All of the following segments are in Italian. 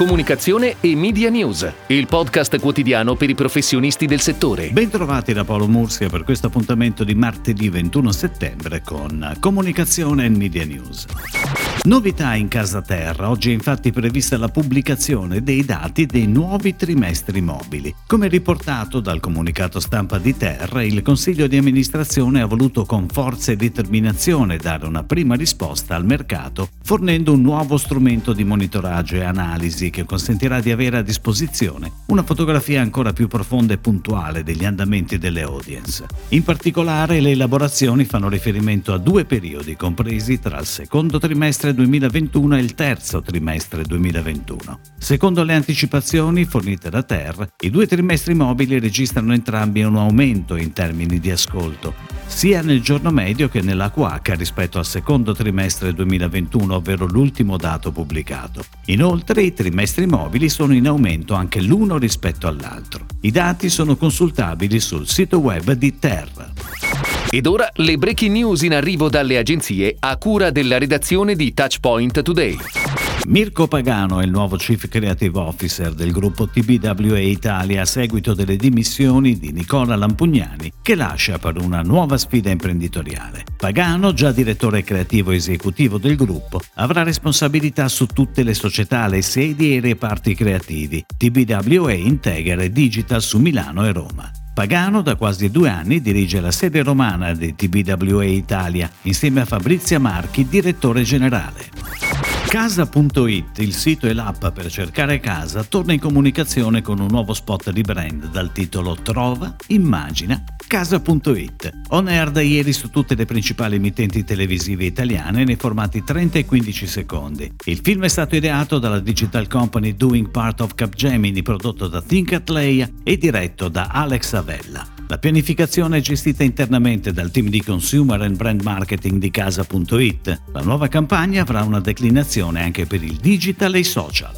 Comunicazione e Media News, il podcast quotidiano per i professionisti del settore. Bentrovati da Paolo Mursia per questo appuntamento di martedì 21 settembre con Comunicazione e Media News. Novità in casa terra, oggi è infatti prevista la pubblicazione dei dati dei nuovi trimestri mobili. Come riportato dal comunicato stampa di Terra, il Consiglio di amministrazione ha voluto con forza e determinazione dare una prima risposta al mercato, fornendo un nuovo strumento di monitoraggio e analisi che consentirà di avere a disposizione una fotografia ancora più profonda e puntuale degli andamenti delle audience. In particolare le elaborazioni fanno riferimento a due periodi compresi tra il secondo trimestre trimestre 2021 e il terzo trimestre 2021. Secondo le anticipazioni fornite da Ter, i due trimestri mobili registrano entrambi un aumento in termini di ascolto, sia nel giorno medio che nella QH rispetto al secondo trimestre 2021, ovvero l'ultimo dato pubblicato. Inoltre i trimestri mobili sono in aumento anche l'uno rispetto all'altro. I dati sono consultabili sul sito web di Ter. Ed ora le breaking news in arrivo dalle agenzie a cura della redazione di Touchpoint Today. Mirko Pagano è il nuovo Chief Creative Officer del gruppo TBWA Italia a seguito delle dimissioni di Nicola Lampugnani che lascia per una nuova sfida imprenditoriale. Pagano, già direttore creativo esecutivo del gruppo, avrà responsabilità su tutte le società, le sedi e i reparti creativi, TBWA Integra e Digital su Milano e Roma. Pagano da quasi due anni dirige la sede romana di TBWA Italia insieme a Fabrizia Marchi, direttore generale. Casa.it, il sito e l'app per cercare casa, torna in comunicazione con un nuovo spot di brand dal titolo Trova, Immagina, Casa.it. On air da ieri su tutte le principali emittenti televisive italiane nei formati 30 e 15 secondi. Il film è stato ideato dalla digital company Doing Part of Capgemini, prodotto da Think Atleia e diretto da Alex Avella. La pianificazione è gestita internamente dal team di Consumer and Brand Marketing di Casa.it. La nuova campagna avrà una declinazione anche per il digital e i social.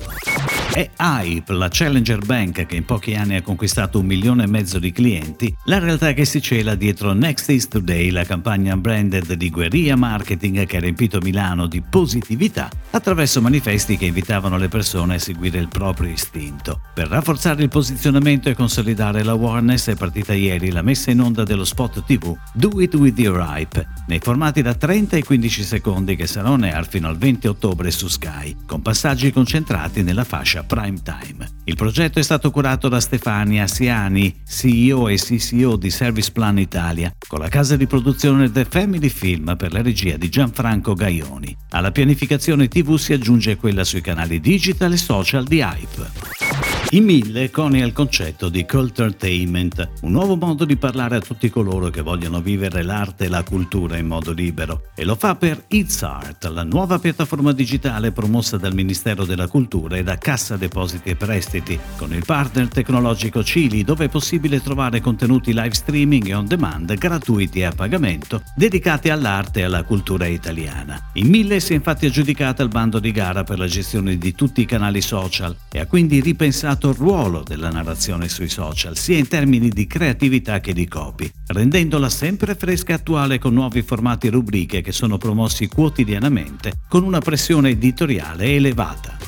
È Hype, la Challenger Bank che in pochi anni ha conquistato un milione e mezzo di clienti, la realtà che si cela dietro Next is Today, la campagna branded di guerriglia marketing che ha riempito Milano di positività attraverso manifesti che invitavano le persone a seguire il proprio istinto. Per rafforzare il posizionamento e consolidare l'awareness è partita ieri la messa in onda dello spot TV Do It With Your Hype, nei formati da 30 e 15 secondi che saranno air fino al 20 ottobre su Sky, con passaggi concentrati nella fascia prime time. Il progetto è stato curato da Stefania Siani, CEO e CCO di Service Plan Italia, con la casa di produzione The Family Film per la regia di Gianfranco Gaioni. Alla pianificazione TV si aggiunge quella sui canali digital e social di Hype. In mille conia il concetto di Culturtainment, un nuovo modo di parlare a tutti coloro che vogliono vivere l'arte e la cultura in modo libero, e lo fa per It's Art, la nuova piattaforma digitale promossa dal Ministero della Cultura e da Cassa Depositi e Prestiti, con il partner tecnologico Cili, dove è possibile trovare contenuti live streaming e on demand gratuiti e a pagamento, dedicati all'arte e alla cultura italiana. In mille si è infatti aggiudicata il bando di gara per la gestione di tutti i canali social e ha quindi ripensato il ruolo della narrazione sui social, sia in termini di creatività che di copy, rendendola sempre fresca e attuale con nuovi formati e rubriche che sono promossi quotidianamente con una pressione editoriale elevata.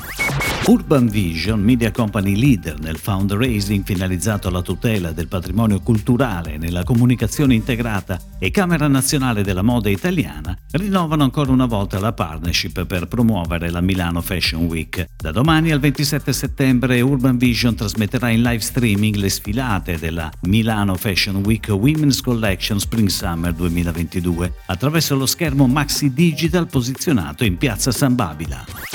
Urban Vision, media company leader nel fundraising finalizzato alla tutela del patrimonio culturale nella comunicazione integrata e Camera Nazionale della Moda Italiana, rinnovano ancora una volta la partnership per promuovere la Milano Fashion Week. Da domani al 27 settembre Urban Vision trasmetterà in live streaming le sfilate della Milano Fashion Week Women's Collection Spring Summer 2022 attraverso lo schermo Maxi Digital posizionato in piazza San Babila.